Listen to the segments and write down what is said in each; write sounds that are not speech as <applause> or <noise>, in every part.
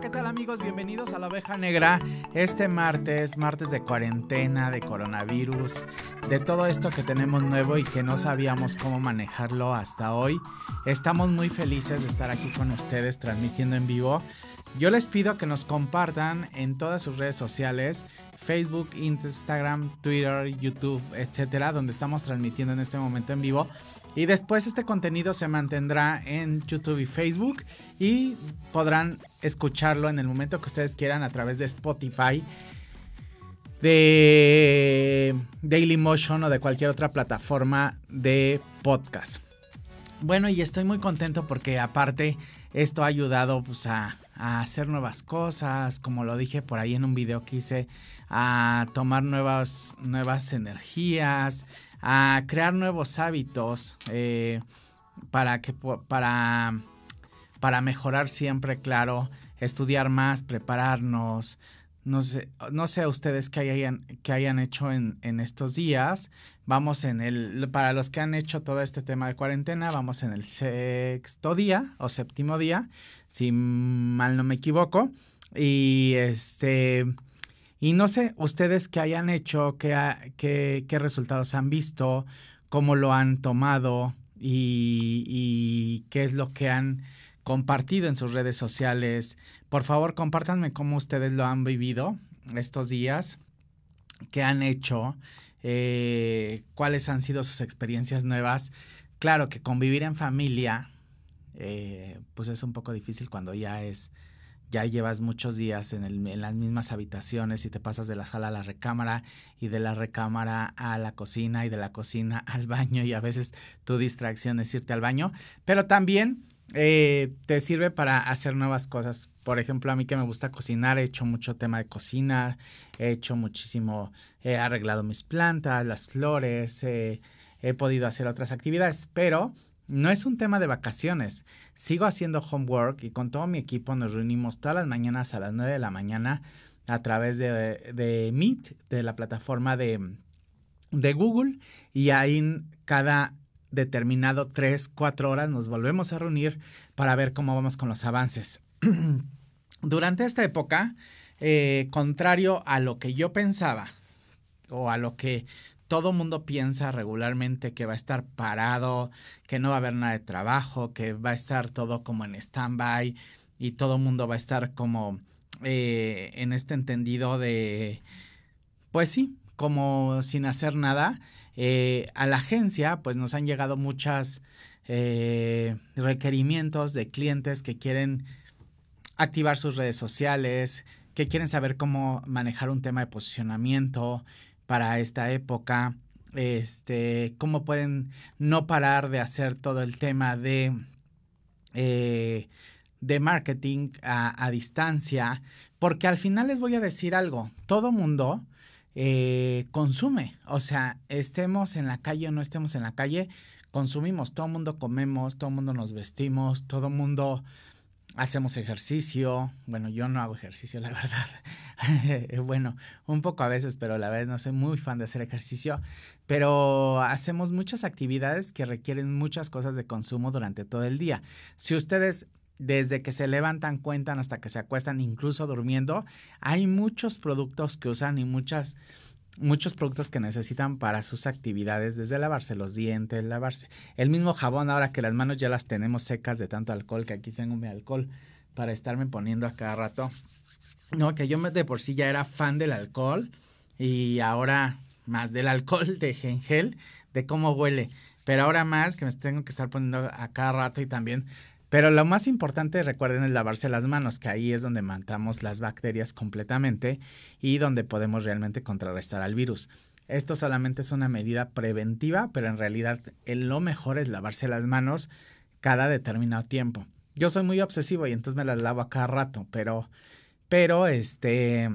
¿qué tal amigos? Bienvenidos a la oveja negra. Este martes, martes de cuarentena, de coronavirus, de todo esto que tenemos nuevo y que no sabíamos cómo manejarlo hasta hoy. Estamos muy felices de estar aquí con ustedes transmitiendo en vivo. Yo les pido que nos compartan en todas sus redes sociales, Facebook, Instagram, Twitter, YouTube, etcétera, donde estamos transmitiendo en este momento en vivo. Y después este contenido se mantendrá en YouTube y Facebook y podrán escucharlo en el momento que ustedes quieran a través de Spotify, de Dailymotion o de cualquier otra plataforma de podcast. Bueno, y estoy muy contento porque aparte esto ha ayudado pues, a, a hacer nuevas cosas, como lo dije por ahí en un video que hice, a tomar nuevas, nuevas energías, a crear nuevos hábitos eh, para, que, para, para mejorar siempre, claro, estudiar más, prepararnos. No sé, no sé a ustedes qué hayan, qué hayan hecho en, en estos días. Vamos en el, para los que han hecho todo este tema de cuarentena, vamos en el sexto día o séptimo día, si mal no me equivoco. Y este, y no sé, ustedes qué hayan hecho, qué, qué, resultados han visto, cómo lo han tomado y, y, qué es lo que han compartido en sus redes sociales. Por favor, compártanme cómo ustedes lo han vivido estos días, qué han hecho, eh, cuáles han sido sus experiencias nuevas. Claro que convivir en familia, eh, pues es un poco difícil cuando ya es ya llevas muchos días en, las mismas habitaciones y te pasas de la sala a la recámara y de la recámara a la cocina y de la cocina <laughs> al baño y a veces tu distracción es irte al baño, pero también eh, te sirve para hacer nuevas cosas. Por ejemplo, a mí que me gusta cocinar, he hecho mucho tema de cocina, he hecho muchísimo, he arreglado mis plantas, las flores, he podido hacer otras actividades, pero no es un tema de vacaciones. Sigo haciendo homework y con todo mi equipo nos reunimos todas las mañanas a las 9 de la mañana a través de, Meet, de la plataforma de, de Google. Y ahí cada determinado 3, 4 horas nos volvemos a reunir para ver cómo vamos con los avances. <clears throat> Durante esta época, eh, contrario a lo que yo pensaba o a lo que todo mundo piensa regularmente que va a estar parado, que no va a haber nada de trabajo, que va a estar todo como en stand-by y todo mundo va a estar como eh, en este entendido de, pues sí, como sin hacer nada. Eh, a la agencia, pues nos han llegado muchos eh, requerimientos de clientes que quieren activar sus redes sociales, que quieren saber cómo manejar un tema de posicionamiento, para esta época, este, cómo pueden no parar de hacer todo el tema de, eh, de marketing a, distancia, porque al final les voy a decir algo, todo mundo eh, consume, o sea, estemos en la calle o no estemos en la calle, consumimos, todo mundo comemos, todo mundo nos vestimos, todo mundo hacemos ejercicio. Bueno, yo no hago ejercicio, la <laughs> verdad. bueno, un poco a veces, pero la verdad no soy muy fan de hacer ejercicio. Pero hacemos muchas actividades que requieren muchas cosas de consumo durante todo el día. Si ustedes desde que se levantan, cuentan hasta que se acuestan, incluso durmiendo, hay muchos productos que usan y muchas muchos productos que necesitan para sus actividades, desde lavarse los dientes, lavarse el mismo jabón, ahora que las manos ya las tenemos secas de tanto alcohol, que aquí tengo mi alcohol para estarme poniendo a cada rato. No, que yo de por sí ya era fan del alcohol y ahora más del alcohol de gengel, de cómo huele, pero ahora más que me tengo que estar poniendo a cada rato y también pero lo más importante, recuerden, es lavarse las manos, que ahí es donde matamos las bacterias completamente y donde podemos realmente contrarrestar al virus. Esto solamente es una medida preventiva, pero en realidad lo mejor es lavarse las manos cada determinado tiempo. Yo soy muy obsesivo y entonces me las lavo a cada rato, pero, pero este,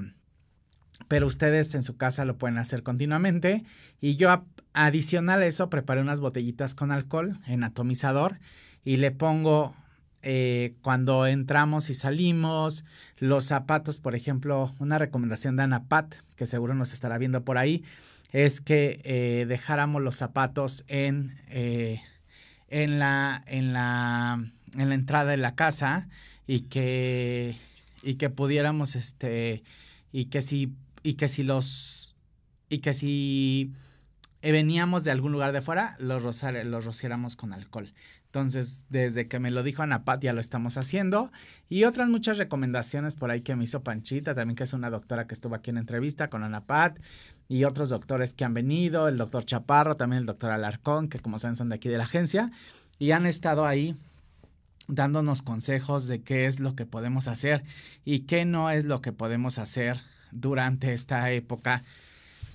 pero ustedes en su casa lo pueden hacer continuamente. Y yo adicional a eso preparé unas botellitas con alcohol en atomizador y le pongo eh, cuando entramos y salimos, los zapatos, por ejemplo, una recomendación de Ana Pat, que seguro nos estará viendo por ahí, es que eh, dejáramos los zapatos en, eh, en, la, en, la, en la entrada de la casa y que, y que pudiéramos, este, y que si, y que si los, y que si veníamos de algún lugar de fuera, los, los rociáramos con alcohol. Entonces, desde que me lo dijo Ana Pat, ya lo estamos haciendo. Y otras muchas recomendaciones por ahí que me hizo Panchita, también que es una doctora que estuvo aquí en entrevista con Ana Pat. Y otros doctores que han venido, el doctor Chaparro, también el doctor Alarcón, que como saben son de aquí de la agencia. Y han estado ahí dándonos consejos de qué es lo que podemos hacer y qué no es lo que podemos hacer durante esta época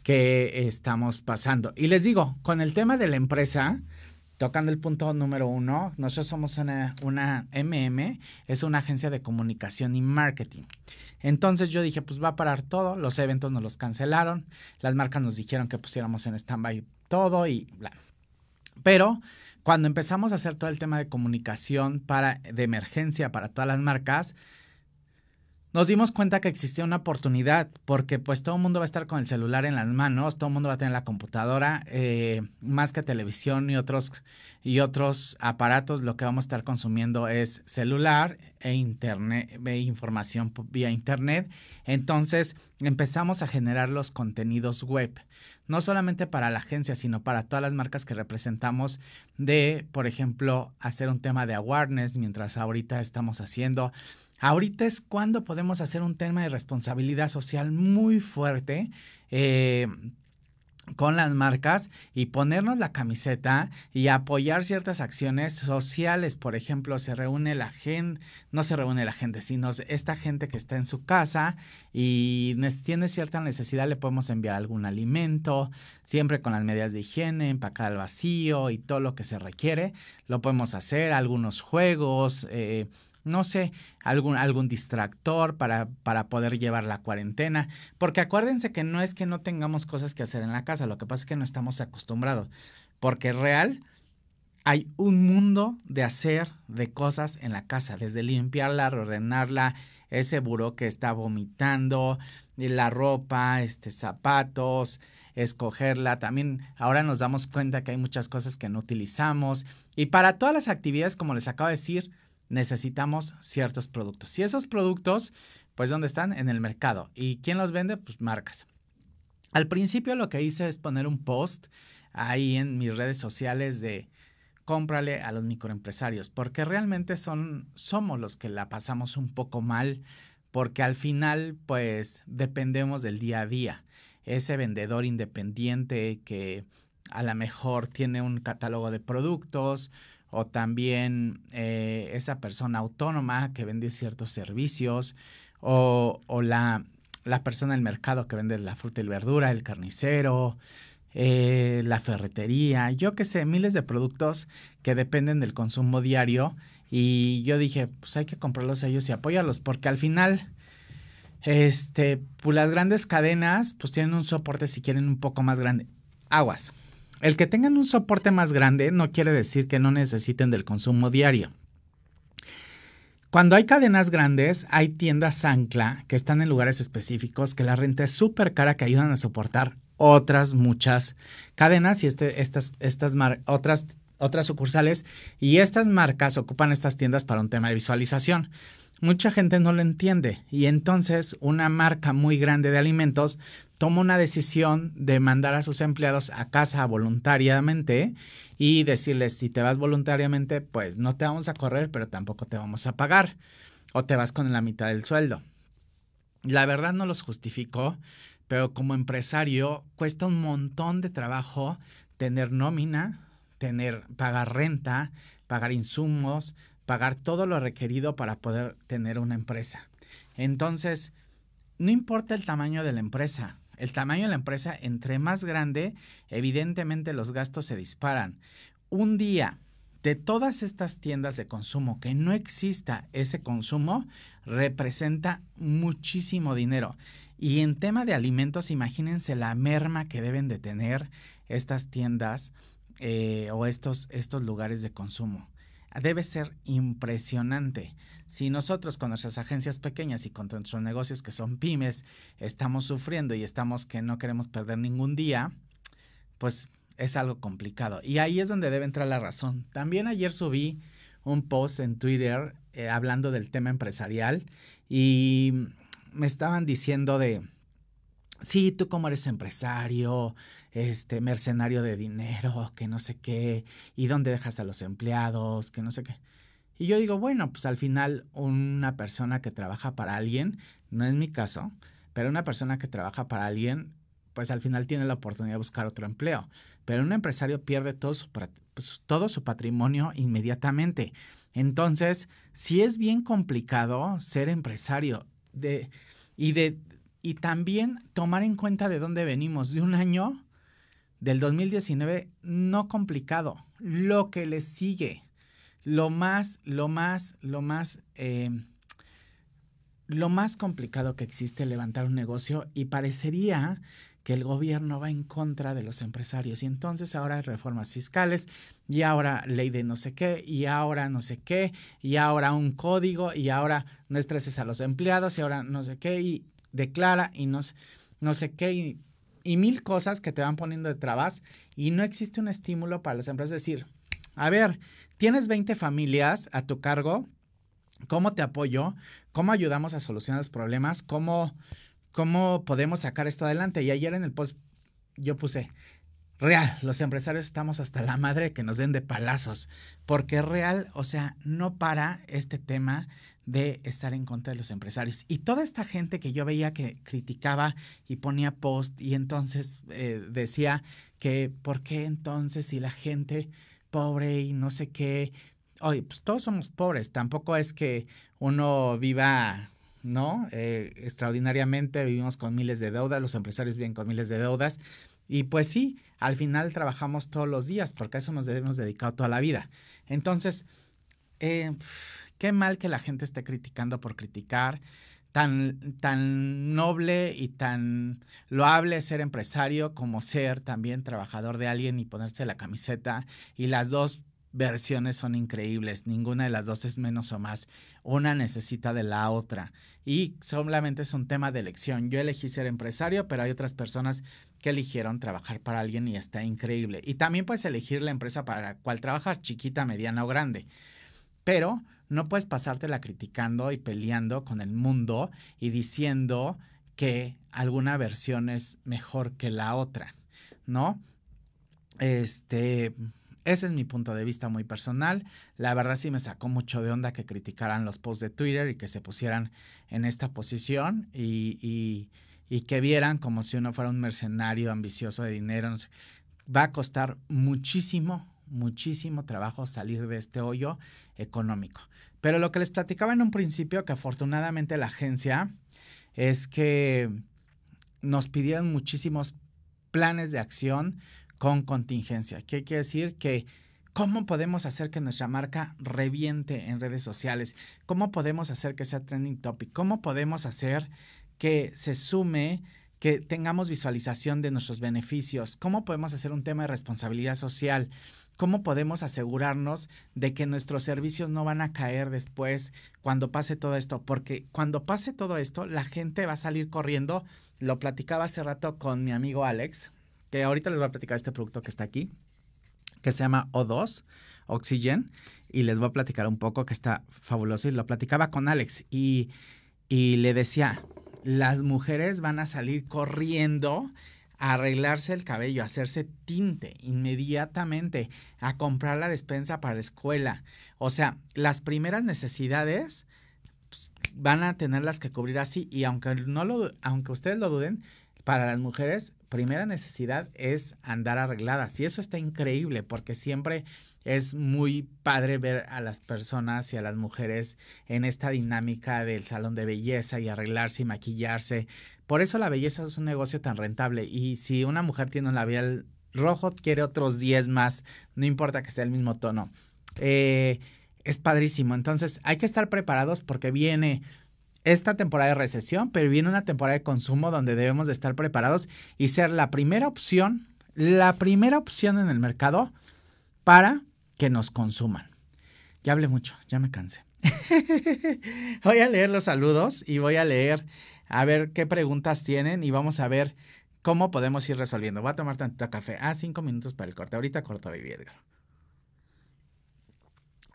que estamos pasando. Y les digo, con el tema de la empresa, tocando el punto número uno, nosotros somos una, una MM, es una agencia de comunicación y marketing. Entonces yo dije, pues va a parar todo, los eventos nos los cancelaron, las marcas nos dijeron que pusiéramos en stand-by todo y bla. Pero cuando empezamos a hacer todo el tema de comunicación para, de emergencia para todas las marcas, nos dimos cuenta que existía una oportunidad porque pues todo el mundo va a estar con el celular en las manos, todo el mundo va a tener la computadora, eh, más que televisión y otros, y otros aparatos, lo que vamos a estar consumiendo es celular e internet, e información vía internet. Entonces empezamos a generar los contenidos web, no solamente para la agencia, sino para todas las marcas que representamos de, por ejemplo, hacer un tema de awareness, mientras ahorita estamos haciendo Ahorita es cuando podemos hacer un tema de responsabilidad social muy fuerte. Eh, con las marcas y ponernos la camiseta y apoyar ciertas acciones sociales. Por ejemplo, se reúne la gente, no se reúne la gente, sino esta gente que está en su casa y tiene cierta necesidad, le podemos enviar algún alimento, siempre con las medidas de higiene, empacar al vacío y todo lo que se requiere. Lo podemos hacer, algunos juegos. Eh, no sé, algún, algún distractor para, para poder llevar la cuarentena. Porque acuérdense que no es que no tengamos cosas que hacer en la casa, lo que pasa es que no estamos acostumbrados. Porque real hay un mundo de hacer de cosas en la casa, desde limpiarla, ordenarla, ese buró que está vomitando, la ropa, este, zapatos, escogerla. También ahora nos damos cuenta que hay muchas cosas que no utilizamos. Y para todas las actividades, como les acabo de decir, necesitamos ciertos productos. Y esos productos, pues, ¿dónde están? En el mercado. ¿Y quién los vende? Pues marcas. Al principio lo que hice es poner un post ahí en mis redes sociales de cómprale a los microempresarios, porque realmente son, somos los que la pasamos un poco mal, porque al final, pues, dependemos del día a día. Ese vendedor independiente que a lo mejor tiene un catálogo de productos, o también eh, esa persona autónoma que vende ciertos servicios o, la, persona del mercado que vende la fruta y verdura, el carnicero, eh, la ferretería, yo qué sé, miles de productos que dependen del consumo diario y yo dije, pues hay que comprarlos a ellos y apoyarlos porque al final... Este, pues las grandes cadenas pues tienen un soporte si quieren un poco más grande. Aguas, el que tengan un soporte más grande no quiere decir que no necesiten del consumo diario. Cuando hay cadenas grandes, hay tiendas ancla que están en lugares específicos que la renta es súper cara que ayudan a soportar otras muchas cadenas y este, estas, estas otras, otras sucursales y estas marcas ocupan estas tiendas para un tema de visualización. Mucha gente no lo entiende y entonces una marca muy grande de alimentos toma una decisión de mandar a sus empleados a casa voluntariamente y decirles, si te vas voluntariamente, pues no te vamos a correr, pero tampoco te vamos a pagar. O te vas con la mitad del sueldo. La verdad no los justifico, pero como empresario cuesta un montón de trabajo tener nómina, tener, pagar renta, pagar insumos, pagar todo lo requerido para poder tener una empresa. Entonces, no importa el tamaño de la empresa, el tamaño de la empresa, entre más grande, evidentemente los gastos se disparan. Un día de todas estas tiendas de consumo que no exista ese consumo, representa muchísimo dinero. Y en tema de alimentos, imagínense la merma que deben de tener estas tiendas eh, o estos, estos lugares de consumo. Debe ser impresionante. Si nosotros con nuestras agencias pequeñas y con nuestros negocios que son pymes estamos sufriendo y estamos que no queremos perder ningún día, pues es algo complicado. Y ahí es donde debe entrar la razón. También ayer subí un post en Twitter eh, hablando del tema empresarial y me estaban diciendo de, sí, tú como eres empresario, este, mercenario de dinero, que no sé qué, y dónde dejas a los empleados, que no sé qué. Y yo digo, bueno, pues al final una persona que trabaja para alguien, no es mi caso, pero una persona que trabaja para alguien, pues al final tiene la oportunidad de buscar otro empleo. Pero un empresario pierde todo su, pues, todo su patrimonio inmediatamente. Entonces, sí es bien complicado ser empresario de, y, de, y también tomar en cuenta de dónde venimos, de un año del 2019 no complicado, lo que le sigue, lo más, lo más, lo más, eh, lo más complicado que existe levantar un negocio y parecería que el gobierno va en contra de los empresarios. Y entonces ahora reformas fiscales y ahora ley de no sé qué y ahora no sé qué y ahora un código y ahora no estreses a los empleados y ahora no sé qué declara y no, no sé qué y, mil cosas que te van poniendo de trabas y no existe un estímulo para las empresas. Es decir, a ver, tienes 20 familias a tu cargo, ¿cómo te apoyo? ¿Cómo ayudamos a solucionar los problemas? ¿Cómo ¿Cómo podemos sacar esto adelante? Y ayer en el post yo puse, real, los empresarios estamos hasta la madre que nos den de palazos, porque real, o sea, no para este tema de estar en contra de los empresarios. Y toda esta gente que yo veía que criticaba y ponía post y entonces eh, decía que, ¿por qué entonces si la gente pobre y no sé qué? Oye, pues todos somos pobres, tampoco es que uno viva ¿no? Eh, extraordinariamente vivimos con miles de deudas, los empresarios viven con miles de deudas y pues sí, al final trabajamos todos los días porque a eso nos hemos dedicado toda la vida. Entonces, eh, qué mal que la gente esté criticando por criticar. Tan, tan noble y tan loable ser empresario como ser también trabajador de alguien y ponerse la camiseta. Y las dos versiones son increíbles, ninguna de las dos es menos o más, una necesita de la otra y solamente es un tema de elección. Yo elegí ser empresario, pero hay otras personas que eligieron trabajar para alguien y está increíble. Y también puedes elegir la empresa para la cual trabajar, chiquita, mediana o grande. Pero no puedes pasártela criticando y peleando con el mundo y diciendo que alguna versión es mejor que la otra, ¿no? Este, ese es mi punto de vista muy personal. La verdad sí me sacó mucho de onda que criticaran los posts de Twitter y que se pusieran en esta posición y, que vieran como si uno fuera un mercenario ambicioso de dinero. Va a costar muchísimo, muchísimo trabajo salir de este hoyo económico. Pero lo que les platicaba en un principio, que afortunadamente la agencia, es que nos pidieron muchísimos planes de acción con contingencia. ¿Qué quiere decir? Que cómo podemos hacer que nuestra marca reviente en redes sociales, cómo podemos hacer que sea trending topic, cómo podemos hacer que se sume que tengamos visualización de nuestros beneficios, cómo podemos hacer un tema de responsabilidad social, cómo podemos asegurarnos de que nuestros servicios no van a caer después cuando pase todo esto, porque cuando pase todo esto, la gente va a salir corriendo. Lo platicaba hace rato con mi amigo Alex, que ahorita les voy a platicar este producto que está aquí, que se llama O2, Oxygen, y les voy a platicar un poco que está fabuloso. Y lo platicaba con Alex y, y le decía, las mujeres van a salir corriendo arreglarse el cabello, hacerse tinte inmediatamente, a comprar la despensa para la escuela. O sea, las primeras necesidades pues, van a tenerlas que cubrir así y aunque no lo aunque ustedes lo duden, para las mujeres, primera necesidad es andar arregladas. Y eso está increíble porque siempre es muy padre ver a las personas y a las mujeres en esta dinámica del salón de belleza y arreglarse y maquillarse. Por eso la belleza es un negocio tan rentable. Y si una mujer tiene un labial rojo, quiere otros 10 más, no importa que sea el mismo tono. Eh, es padrísimo. Entonces hay que estar preparados porque viene esta temporada de recesión, pero viene una temporada de consumo donde debemos de estar preparados y ser la primera opción, la primera opción en el mercado para que nos consuman. Ya hablé mucho, ya me cansé. <laughs> voy a leer los saludos y voy a leer a ver qué preguntas tienen y vamos a ver cómo podemos ir resolviendo. Voy a tomar tantito café. Ah, cinco minutos para el corte. Ahorita corto, baby Edgar.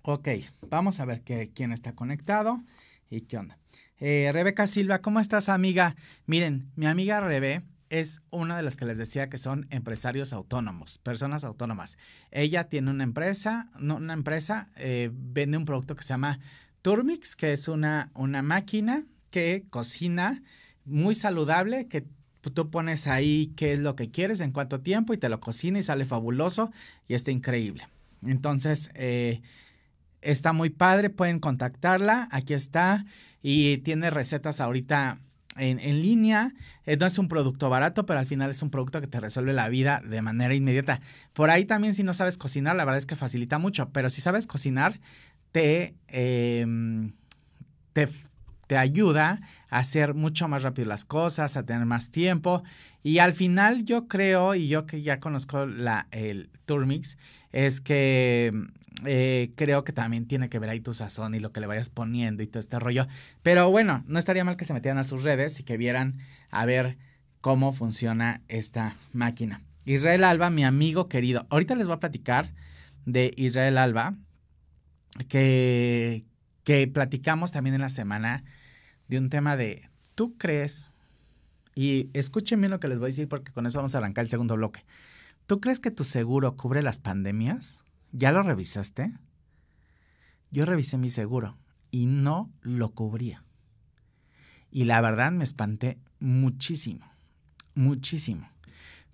Ok, vamos a ver quién está conectado y qué onda. Eh, Rebeca Silva, ¿cómo estás, amiga? Miren, mi amiga Rebe es una de las que les decía que son empresarios autónomos, personas autónomas. Ella tiene una empresa, no una empresa, eh, vende un producto que se llama Turmix, que es una, una máquina que cocina muy saludable, que tú pones ahí qué es lo que quieres, en cuánto tiempo y te lo cocina y sale fabuloso y está increíble. Entonces, eh, está muy padre, pueden contactarla, aquí está y tiene recetas ahorita en, línea. Eh, no es un producto barato, pero al final es un producto que te resuelve la vida de manera inmediata. Por ahí también si no sabes cocinar, la verdad es que facilita mucho, pero si sabes cocinar, te, em, te, te ayuda a hacer mucho más rápido las cosas, a tener más tiempo. Y al final yo creo, y yo que ya conozco la, el Turmix, es que eh, creo que también tiene que ver ahí tu sazón y lo que le vayas poniendo y todo este rollo. Pero bueno, no estaría mal que se metieran a sus redes y que vieran a ver cómo funciona esta máquina. Israel Alba, mi amigo querido. Ahorita les voy a platicar de Israel Alba, que, que platicamos también en la semana de un tema de, ¿tú crees? Y escúchenme lo que les voy a decir porque con eso vamos a arrancar el segundo bloque. ¿Tú crees que tu seguro cubre las pandemias? ¿Ya lo revisaste? Yo revisé mi seguro y no lo cubría. Y la verdad me espanté muchísimo, muchísimo,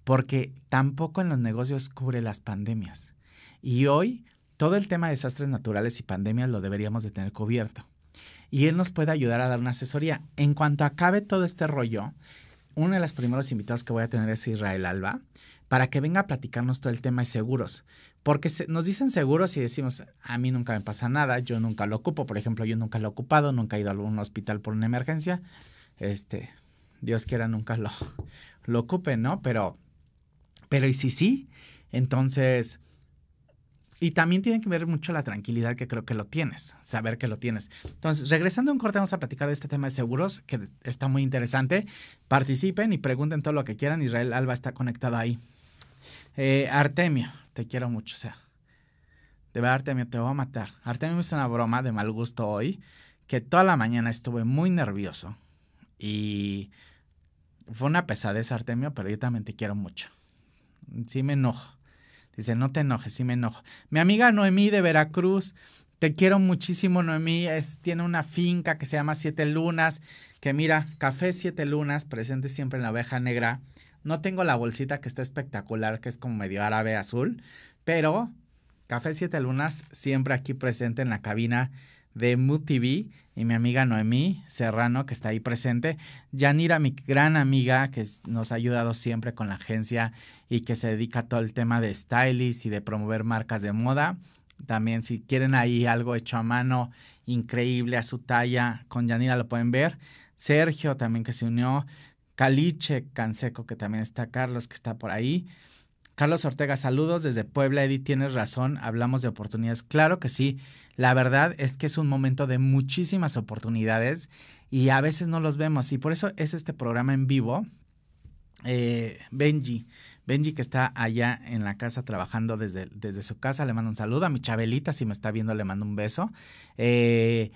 porque tampoco en los negocios cubre las pandemias. Y hoy todo el tema de desastres naturales y pandemias lo deberíamos de tener cubierto. Y él nos puede ayudar a dar una asesoría. En cuanto acabe todo este rollo, uno de los primeros invitados que voy a tener es Israel Alba, para que venga a platicarnos todo el tema de seguros. Porque nos dicen seguros y decimos, a mí nunca me pasa nada, yo nunca lo ocupo. Por ejemplo, yo nunca lo he ocupado, nunca he ido a algún hospital por una emergencia. Este, Dios quiera nunca lo, lo ocupe, ¿no? Pero, pero y si sí, entonces... Y también tiene que ver mucho la tranquilidad que creo que lo tienes, saber que lo tienes. Entonces, regresando a un corte, vamos a platicar de este tema de seguros, que está muy interesante. Participen y pregunten todo lo que quieran. Israel Alba está conectado ahí. Eh, Artemio, te quiero mucho, o sea. De verdad, Artemio, te voy a matar. Artemio me hizo una broma de mal gusto hoy, que toda la mañana estuve muy nervioso. Y fue una pesadez, Artemio, pero yo también te quiero mucho. Sí me enojo. Dice, no te enojes, sí me enojo. Mi amiga Noemí de Veracruz, te quiero muchísimo, Noemí. Es, tiene una finca que se llama Siete Lunas, que mira, Café Siete Lunas, presente siempre en la oveja negra. No tengo la bolsita que está espectacular, que es como medio árabe azul, pero Café Siete Lunas siempre aquí presente en la cabina de Mood TV y mi amiga Noemí Serrano que está ahí presente. Yanira, mi gran amiga que nos ha ayudado siempre con la agencia y que se dedica a todo el tema de stylist y de promover marcas de moda. También si quieren ahí algo hecho a mano increíble a su talla, con Yanira lo pueden ver. Sergio también que se unió. Caliche Canseco, que también está Carlos, que está por ahí. Carlos Ortega, saludos desde Puebla. Edith, tienes razón, hablamos de oportunidades. Claro que sí, la verdad es que es un momento de muchísimas oportunidades y a veces no los vemos. Y por eso es este programa en vivo. Eh, Benji, Benji que está allá en la casa trabajando desde, desde su casa, le mando un saludo. A mi Chabelita, si me está viendo, le mando un beso. Eh,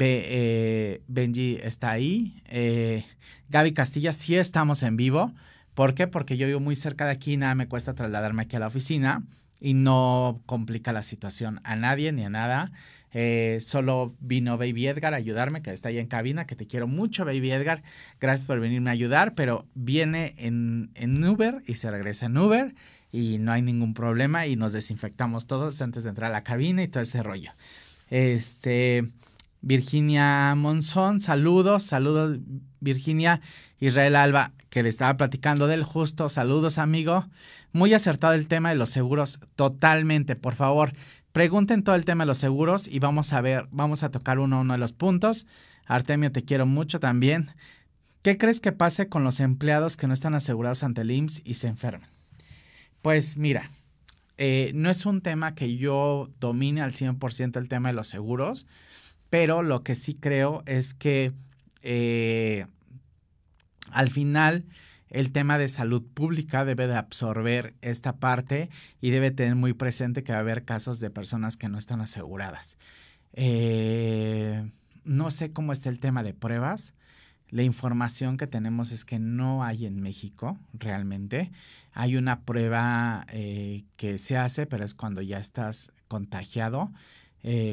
eh, Benji está ahí. Eh, Gaby Castilla, sí estamos en vivo. ¿Por qué? Porque yo vivo muy cerca de aquí, nada me cuesta trasladarme aquí a la oficina y no complica la situación a nadie ni a nada. Eh, solo vino Baby Edgar a ayudarme, que está ahí en cabina, que te quiero mucho, Baby Edgar. Gracias por venirme a ayudar, pero viene en, en Uber y se regresa en Uber y no hay ningún problema y nos desinfectamos todos antes de entrar a la cabina y todo ese rollo. Este, Virginia Monzón, saludos, saludos Virginia Israel Alba, que le estaba platicando del justo, saludos amigo. Muy acertado el tema de los seguros, totalmente, por favor, pregunten todo el tema de los seguros y vamos a ver, vamos a tocar uno a uno de los puntos. Artemio, te quiero mucho también. ¿Qué crees que pase con los empleados que no están asegurados ante el IMSS y se enferman? Pues mira, eh, no es un tema que yo domine al 100% el tema de los seguros pero lo que sí creo es que eh, al final el tema de salud pública debe de absorber esta parte y debe tener muy presente que va a haber casos de personas que no están aseguradas. Eh, no sé cómo está el tema de pruebas. La información que tenemos es que no hay en México realmente. Hay una prueba eh, que se hace, pero es cuando ya estás contagiado,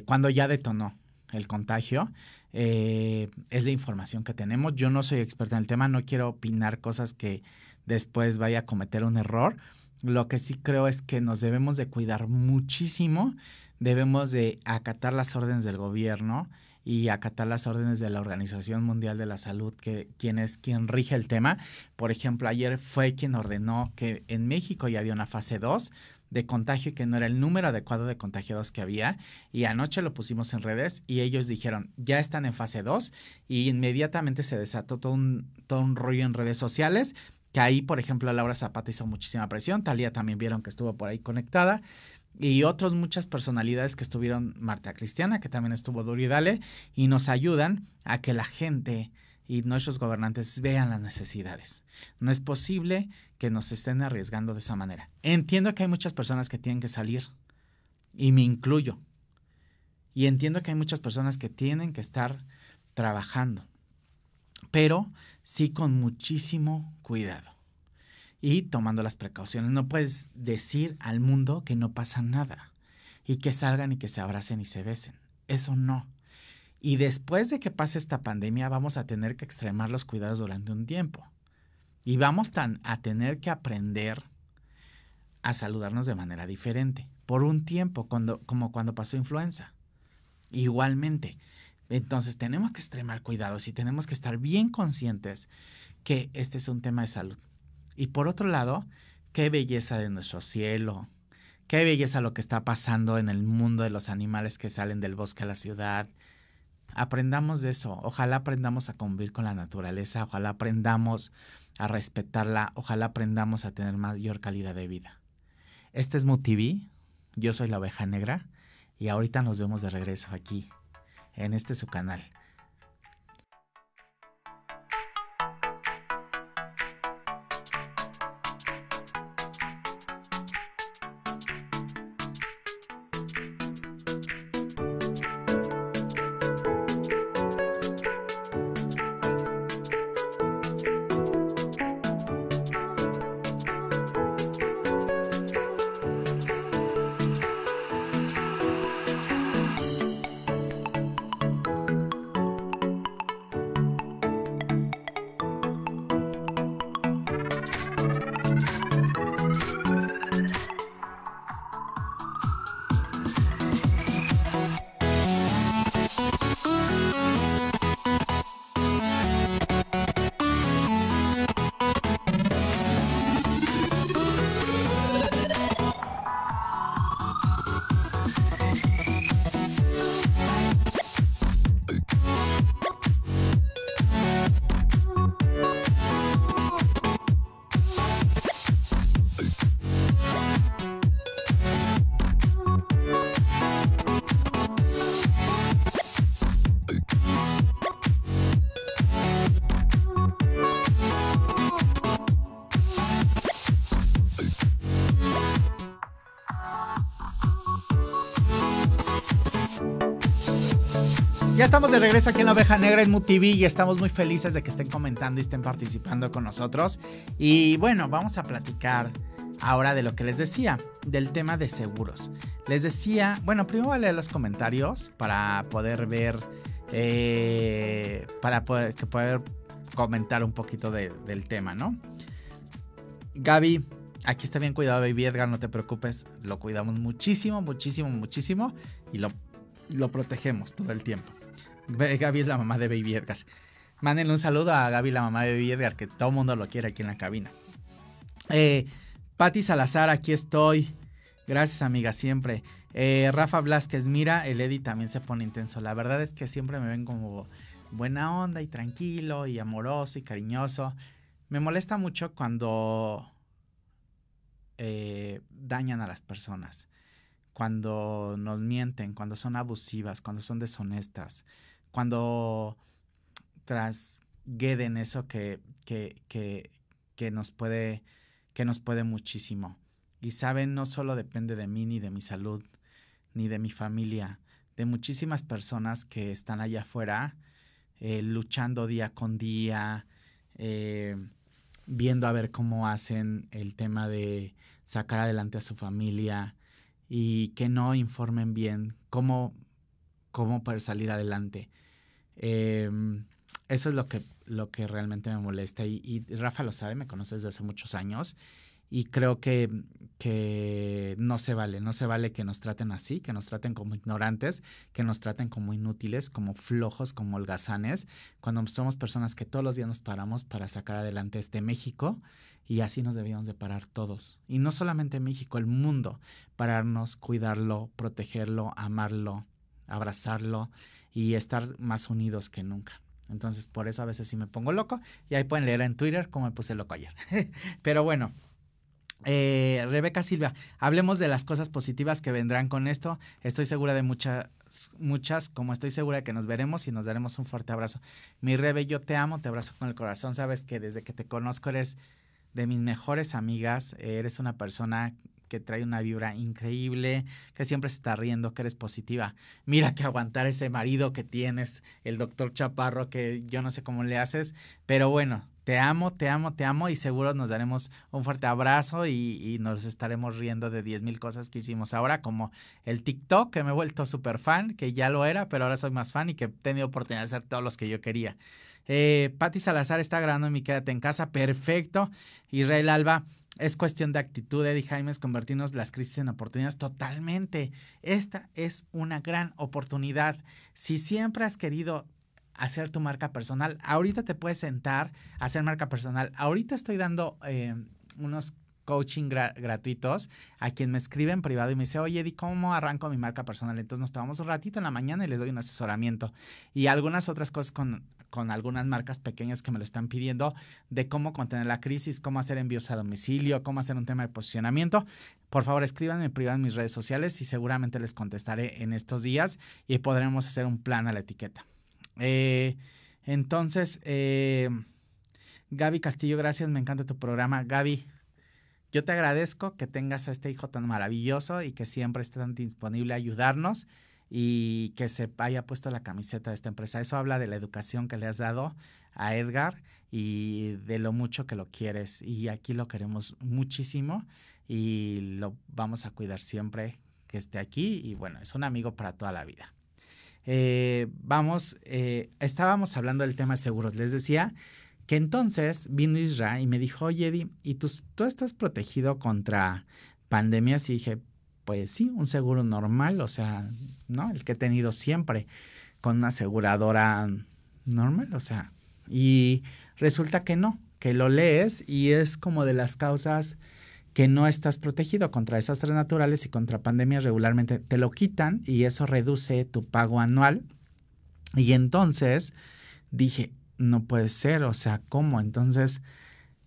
cuando ya detonó el contagio. Eh, es la información que tenemos. Yo no soy experta en el tema, no quiero opinar cosas que después vaya a cometer un error. Lo que sí creo es que nos debemos de cuidar muchísimo, debemos de acatar las órdenes del gobierno y acatar las órdenes de la Organización Mundial de la Salud, que quien es quien rige el tema. Por ejemplo, ayer fue quien ordenó que en México ya había una fase 2 de contagio y que no era el número adecuado de contagiados que había. Y anoche lo pusimos en redes y ellos dijeron, ya están en fase 2 y inmediatamente se desató todo un, todo un rollo en redes sociales, que ahí, por ejemplo, Laura Zapata hizo muchísima presión, Talía también vieron que estuvo por ahí conectada y otras muchas personalidades que estuvieron, Marta Cristiana, que también estuvo duro y dale, y nos ayudan a que la gente y nuestros gobernantes vean las necesidades. No es posible que nos estén arriesgando de esa manera. Entiendo que hay muchas personas que tienen que salir, y me incluyo. Y entiendo que hay muchas personas que tienen que estar trabajando, pero sí con muchísimo cuidado y tomando las precauciones. No puedes decir al mundo que no pasa nada y que salgan y que se abracen y se besen. Eso no. Y después de que pase esta pandemia vamos a tener que extremar los cuidados durante un tiempo. Y vamos a tener que aprender a saludarnos de manera diferente. Por un tiempo, cuando, como cuando pasó influenza. Igualmente. Entonces tenemos que extremar cuidados y tenemos que estar bien conscientes que este es un tema de salud. Y por otro lado, qué belleza de nuestro cielo, qué belleza lo que está pasando en el mundo de los animales que salen del bosque a la ciudad. Aprendamos de eso, ojalá aprendamos a convivir con la naturaleza, ojalá aprendamos a respetarla, ojalá aprendamos a tener mayor calidad de vida. Este es MUTV, yo soy la oveja negra y ahorita nos vemos de regreso aquí, en este su canal. Estamos de regreso aquí en la Oveja Negra en MUTV y estamos muy felices de que estén comentando y estén participando con nosotros. Y bueno, vamos a platicar ahora de lo que les decía, del tema de seguros. Les decía, bueno, primero voy a leer los comentarios para poder ver, eh, para poder, que poder comentar un poquito del tema, ¿no? Gaby, aquí está bien cuidado, Baby Edgar, no te preocupes, lo cuidamos muchísimo, muchísimo, muchísimo y lo, lo protegemos todo el tiempo. Gaby es la mamá de Baby Edgar. Mándenle un saludo a Gaby, la mamá de Baby Edgar, que todo el mundo lo quiere aquí en la cabina. Eh, Patti Salazar, aquí estoy. Gracias, amiga, siempre. Eh, Rafa Blasquez, mira, el Eddie también se pone intenso. La verdad es que siempre me ven como buena onda y tranquilo y amoroso y cariñoso. Me molesta mucho cuando eh, dañan a las personas, cuando nos mienten, cuando son abusivas, cuando son deshonestas, cuando trasgueden eso que, que, que nos puede, que nos puede muchísimo. Y saben, no solo depende de mí ni de mi salud, ni de mi familia, de muchísimas personas que están allá afuera eh, luchando día con día, eh, viendo a ver cómo hacen el tema de sacar adelante a su familia y que no informen bien cómo, cómo poder salir adelante. Em, eso es lo que, lo que realmente me molesta y, y, Rafa lo sabe, me conoce desde hace muchos años y creo que, que no se vale, no se vale que nos traten así, que nos traten como ignorantes, que nos traten como inútiles, como flojos, como holgazanes, cuando somos personas que todos los días nos paramos para sacar adelante este México y así nos debíamos de parar todos. Y no solamente México, el mundo, pararnos, cuidarlo, protegerlo, amarlo, abrazarlo y estar más unidos que nunca. Entonces, por eso a veces sí me pongo loco y ahí pueden leer en Twitter cómo me puse loco ayer. <laughs> Pero bueno, eh, Rebeca Silva, hablemos de las cosas positivas que vendrán con esto. Estoy segura de muchas, muchas, como estoy segura de que nos veremos y nos daremos un fuerte abrazo. Mi Rebe, yo te amo, te abrazo con el corazón. Sabes que desde que te conozco eres de mis mejores amigas, eres una persona que trae una vibra increíble, que siempre se está riendo, que eres positiva. Mira que aguantar ese marido que tienes, el doctor Chaparro, que yo no sé cómo le haces, pero bueno, te amo, te amo, te amo y seguro nos daremos un fuerte abrazo y, nos estaremos riendo de 10 mil cosas que hicimos ahora, como el TikTok, que me he vuelto súper fan, que ya lo era, pero ahora soy más fan y que he tenido oportunidad de hacer todos los que yo quería. Eh, Patti Salazar está grabando mi Quédate en casa, perfecto. Israel Alba, es cuestión de actitud, Eddie Jaimes, convertirnos las crisis en oportunidades totalmente. Esta es una gran oportunidad. Si siempre has querido hacer tu marca personal, ahorita te puedes sentar a hacer marca personal. Ahorita estoy dando eh, unos coaching gratuitos a quien me escribe en privado y me dice, oye, Eddie, ¿cómo arranco mi marca personal? Entonces nos tomamos un ratito en la mañana y les doy un asesoramiento. Y algunas otras cosas con, con algunas marcas pequeñas que me lo están pidiendo de cómo contener la crisis, cómo hacer envíos a domicilio, cómo hacer un tema de posicionamiento. Por favor, escríbanme en mis redes sociales y seguramente les contestaré en estos días y podremos hacer un plan a la etiqueta. Eh, entonces, eh, Gaby Castillo, gracias, me encanta tu programa. Gaby, yo te agradezco que tengas a este hijo tan maravilloso y que siempre esté tan disponible a ayudarnos y que se haya puesto la camiseta de esta empresa. Eso habla de la educación que le has dado a Edgar y de lo mucho que lo quieres. Y aquí lo queremos muchísimo y lo vamos a cuidar siempre que esté aquí. Y bueno, es un amigo para toda la vida. Eh, vamos, eh, estábamos hablando del tema de seguros. Les decía que entonces vino Israel y me dijo, oye, Eddie, ¿y tú, tú estás protegido contra pandemias? Y dije, pues sí, un seguro normal, o sea, ¿no? El que he tenido siempre con una aseguradora normal, o sea, y resulta que no, que lo lees y es como de las causas que no estás protegido contra desastres naturales y contra pandemias regularmente, te lo quitan y eso reduce tu pago anual. Y entonces dije, no puede ser, o sea, ¿cómo? Entonces,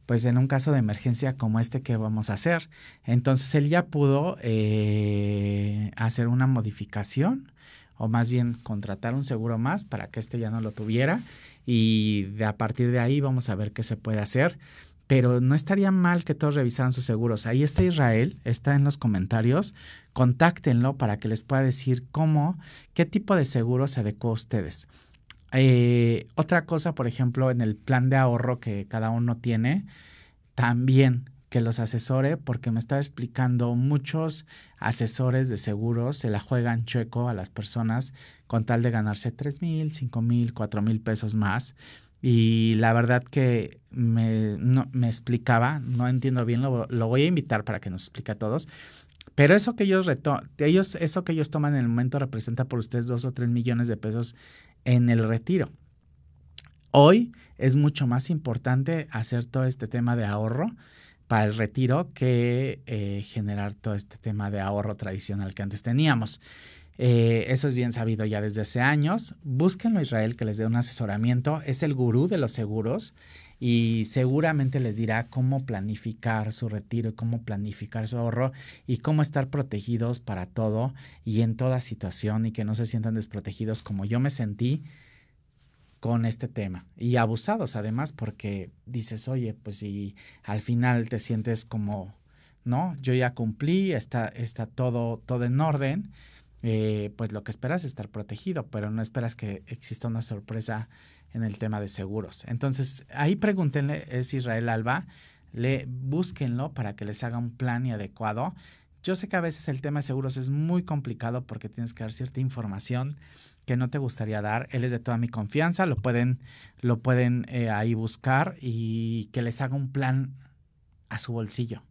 pues en un caso de emergencia como este, ¿qué vamos a hacer? Entonces él ya pudo eh, hacer una modificación o más bien contratar un seguro más para que este ya no lo tuviera y de, a partir de ahí vamos a ver qué se puede hacer. Pero no estaría mal que todos revisaran sus seguros. Ahí está Israel, está en los comentarios. Contáctenlo para que les pueda decir cómo, qué tipo de seguro se adecuó a ustedes. Eh, otra cosa, por ejemplo, en el plan de ahorro que cada uno tiene, también que los asesore, porque me estaba explicando muchos asesores de seguros se la juegan chueco a las personas con tal de ganarse 3 mil, 5 mil, 4 mil pesos más. Y la verdad que me, no, me explicaba, no entiendo bien, lo, voy a invitar para que nos explique a todos. Pero eso que ellos, ellos, eso que ellos toman en el momento representa por ustedes dos o tres millones de pesos en el retiro. Hoy es mucho más importante hacer todo este tema de ahorro para el retiro que eh, generar todo este tema de ahorro tradicional que antes teníamos. Eh, eso es bien sabido ya desde hace años. Búsquenlo Israel que les dé un asesoramiento. Es el gurú de los seguros y seguramente les dirá cómo planificar su retiro y cómo planificar su ahorro y cómo estar protegidos para todo y en toda situación y que no se sientan desprotegidos como yo me sentí con este tema y abusados además porque dices, oye, pues si al final te sientes como, ¿no? Yo ya cumplí, está, está todo, todo en orden, eh, pues lo que esperas es estar protegido, pero no esperas que exista una sorpresa en el tema de seguros. Entonces, ahí pregúntenle, es Israel Alba, le búsquenlo para que les haga un plan y adecuado. Yo sé que a veces el tema de seguros es muy complicado porque tienes que dar cierta información que no te gustaría dar. Él es de toda mi confianza, lo pueden, lo pueden eh, ahí buscar y que les haga un plan a su bolsillo.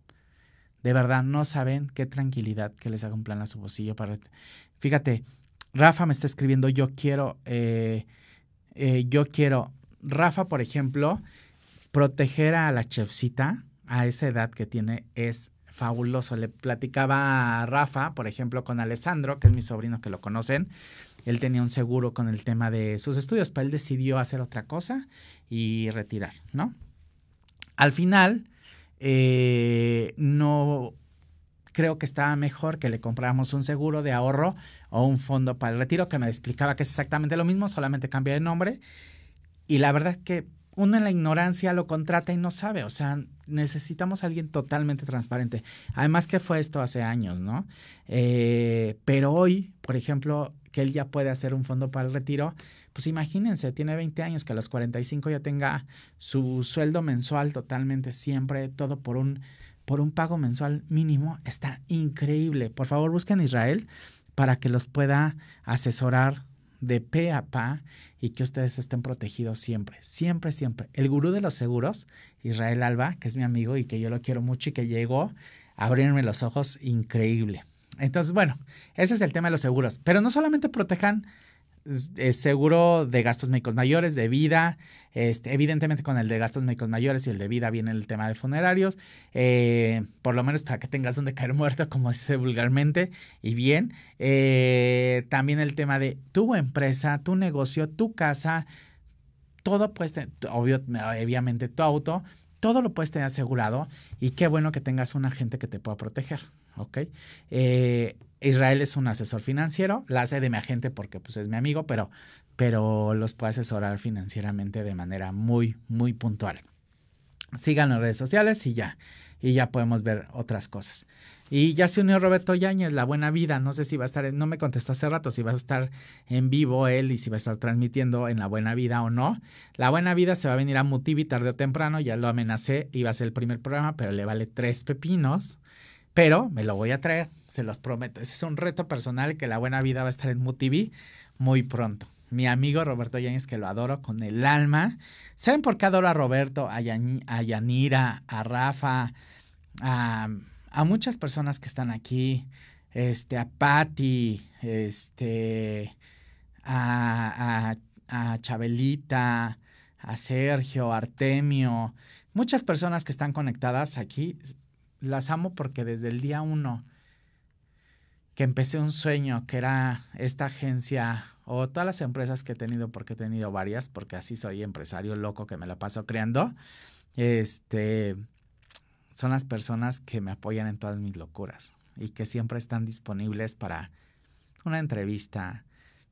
De verdad, no saben qué tranquilidad que les haga un plan a su bolsillo. Para... Fíjate, Rafa me está escribiendo, yo quiero, eh, eh, yo quiero, Rafa, por ejemplo, proteger a la chefcita a esa edad que tiene es fabuloso. Le platicaba a Rafa, por ejemplo, con Alessandro, que es mi sobrino que lo conocen. Él tenía un seguro con el tema de sus estudios, pero él decidió hacer otra cosa y retirar, ¿no? Al final, eh, no creo que estaba mejor que le compráramos un seguro de ahorro o un fondo para el retiro, que me explicaba que es exactamente lo mismo, solamente cambia de nombre. Y la verdad es que uno en la ignorancia lo contrata y no sabe, o sea, necesitamos a alguien totalmente transparente. Además que fue esto hace años, ¿no? Eh, pero hoy, por ejemplo, que él ya puede hacer un fondo para el retiro, pues imagínense, tiene 20 años, que a los 45 ya tenga su sueldo mensual totalmente siempre, todo por un, por un pago mensual mínimo, está increíble. Por favor, busquen Israel para que los pueda asesorar de pe a pa y que ustedes estén protegidos siempre, siempre, siempre. El gurú de los seguros, Israel Alba, que es mi amigo y que yo lo quiero mucho y que llegó a abrirme los ojos, increíble. Entonces, bueno, ese es el tema de los seguros. Pero no solamente protejan seguro de gastos médicos mayores, de vida, este, evidentemente con el de gastos médicos mayores y el de vida viene el tema de funerarios, eh, por lo menos para que tengas donde caer muerto, como se dice vulgarmente, y bien. Eh, también el tema de tu empresa, tu negocio, tu casa, todo pues, obvio, obviamente tu auto, todo lo puedes tener asegurado y qué bueno que tengas un agente que te pueda proteger, ¿ok? Eh, Israel es un asesor financiero, la hace de mi agente porque pues es mi amigo, pero, pero los puede asesorar financieramente de manera muy, muy puntual. Sigan las redes sociales y ya, y ya podemos ver otras cosas. Y ya se unió Roberto Yáñez, La Buena Vida. No sé si va a estar, no me contestó hace rato si va a estar en vivo él y si va a estar transmitiendo en La Buena Vida o no. La Buena Vida se va a venir a Mutivi tarde o temprano, ya lo amenacé, iba a ser el primer programa, pero le vale tres pepinos. Pero me lo voy a traer, se los prometo. Ese es un reto personal que La Buena Vida va a estar en Mutivi muy pronto. Mi amigo Roberto Yáñez, que lo adoro con el alma. ¿Saben por qué adoro a Roberto, a, Yanira, a Rafa, a a muchas personas que están aquí, este, a Patti, este, a, a, Chabelita, a Sergio, Artemio, muchas personas que están conectadas aquí, las amo porque desde el día uno que empecé un sueño, que era esta agencia o todas las empresas que he tenido, porque he tenido varias, porque así soy empresario loco que me la paso creando, este, son las personas que me apoyan en todas mis locuras y que siempre están disponibles para una entrevista,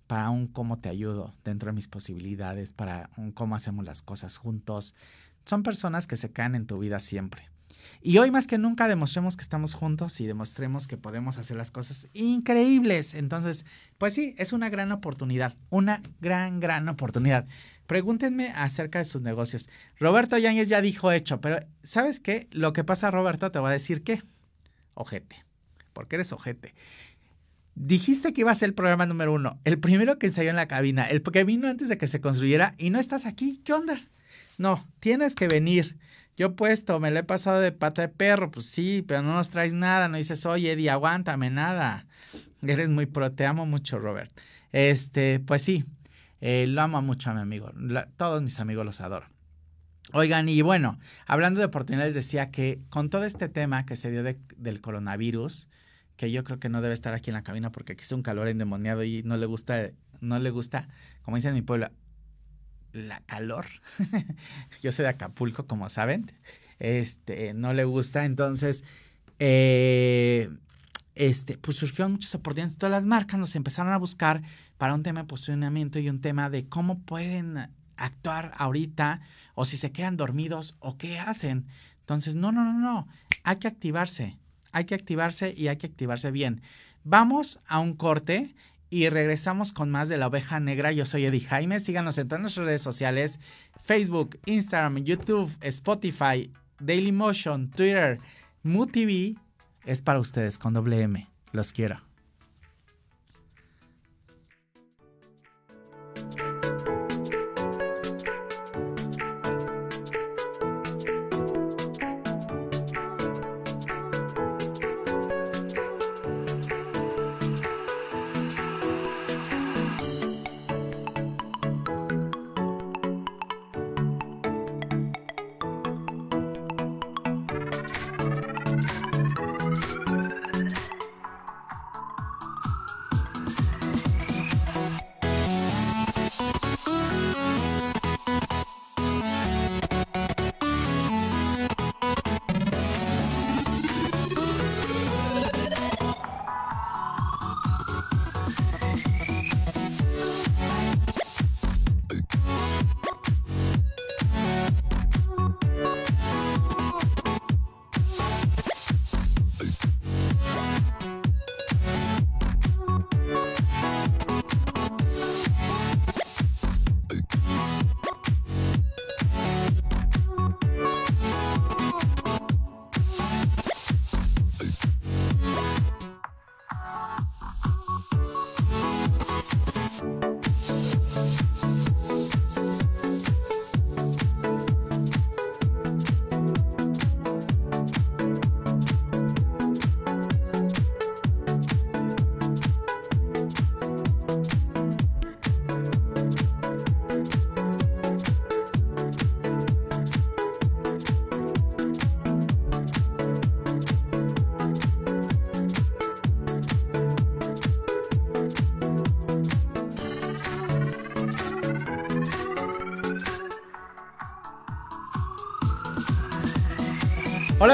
para un cómo te ayudo dentro de mis posibilidades, para un cómo hacemos las cosas juntos. Son personas que se caen en tu vida siempre. Y hoy más que nunca demostremos que estamos juntos y demostremos que podemos hacer las cosas increíbles. Entonces, pues sí, es una gran oportunidad, una gran, gran oportunidad. Pregúntenme acerca de sus negocios. Roberto Yáñez ya dijo hecho, pero ¿sabes qué? Lo que pasa, Roberto, te voy a decir que, ojete, porque eres ojete. Dijiste que iba a ser el programa número uno, el primero que ensayó en la cabina, el que vino antes de que se construyera y no estás aquí. ¿Qué onda? No, tienes que venir. Yo puesto, me lo he pasado de pata de perro, pues sí, pero no nos traes nada, no dices, oye, Eddie, aguántame nada. Eres muy pro, te amo mucho, Robert. Este, pues sí, eh, lo amo mucho a mi amigo. todos mis amigos los adoro. Oigan, y bueno, hablando de oportunidades, decía que con todo este tema que se dio del coronavirus, que yo creo que no debe estar aquí en la cabina porque aquí es un calor endemoniado y no le gusta, no le gusta, como dicen en mi pueblo, la calor. <laughs> yo soy de Acapulco, como saben. Este, no le gusta. Entonces, eh, este, pues surgieron muchas oportunidades. Todas las marcas nos empezaron a buscar para un tema de posicionamiento y un tema de cómo pueden actuar ahorita o si se quedan dormidos o qué hacen. Entonces, no, no, no, no. Hay que activarse. Hay que activarse y hay que activarse bien. Vamos a un corte y regresamos con más de la oveja negra. Yo soy Eddie Jaime. Síganos en todas nuestras redes sociales: Facebook, Instagram, YouTube, Spotify, Dailymotion, Twitter, MuTV. Es para ustedes con doble M. Los quiero.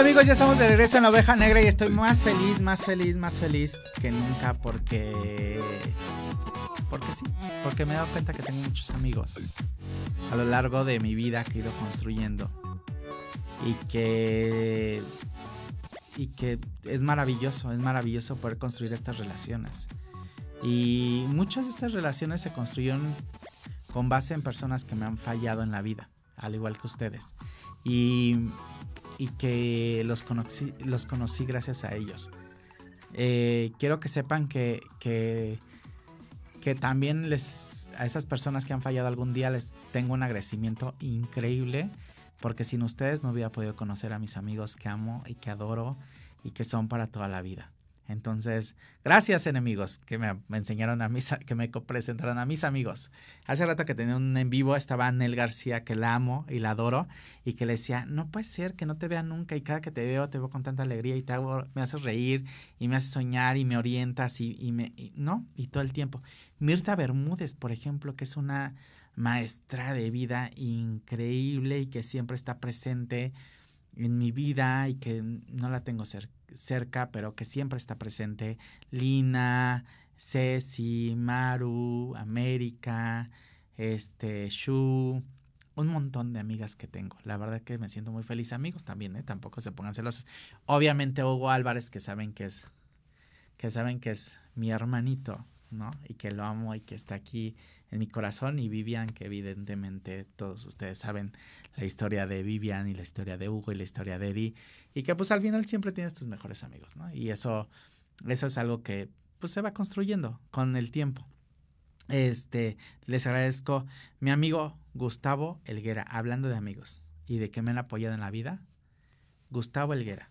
Amigos, ya estamos de regreso en la oveja negra y estoy más feliz, más feliz, más feliz que nunca porque... Porque sí, porque me he dado cuenta que tengo muchos amigos a lo largo de mi vida que he ido construyendo y que... Y que es maravilloso, es maravilloso poder construir estas relaciones. Y muchas de estas relaciones se construyeron con base en personas que me han fallado en la vida, al igual que ustedes. Y y que los conocí, los conocí gracias a ellos. Eh, quiero que sepan que, que, que, también les, a esas personas que han fallado algún día les tengo un agradecimiento increíble porque sin ustedes no hubiera podido conocer a mis amigos que amo y que adoro y que son para toda la vida. Entonces, gracias enemigos que me, enseñaron a mis, que me presentaron a mis amigos. Hace rato que tenía un en vivo, estaba Nel García, que la amo y la adoro, y que le decía, no puede ser que no te vea nunca y cada que te veo te veo con tanta alegría y te hago, me haces reír y me haces soñar y me orientas y, y me, ¿no? Y todo el tiempo. Mirta Bermúdez, por ejemplo, que es una maestra de vida increíble y que siempre está presente en mi vida y que no la tengo cerca pero que siempre está presente. Lina, Ceci, Maru, América, este, Shu, un montón de amigas que tengo. La verdad que me siento muy feliz. Amigos también, ¿eh? Tampoco se pongan celosos. Obviamente Hugo Álvarez, que saben que es, que saben que es mi hermanito, ¿no? Y que lo amo y que está aquí en mi corazón. Y Vivian, que evidentemente todos ustedes saben la historia de Vivian y la historia de Hugo y la historia de Eddie. Y que pues al final siempre tienes tus mejores amigos, ¿no? Y eso, eso es algo que pues se va construyendo con el tiempo. Este, les agradezco. Mi amigo Gustavo Elguera, hablando de amigos y de que me han apoyado en la vida. Gustavo Elguera,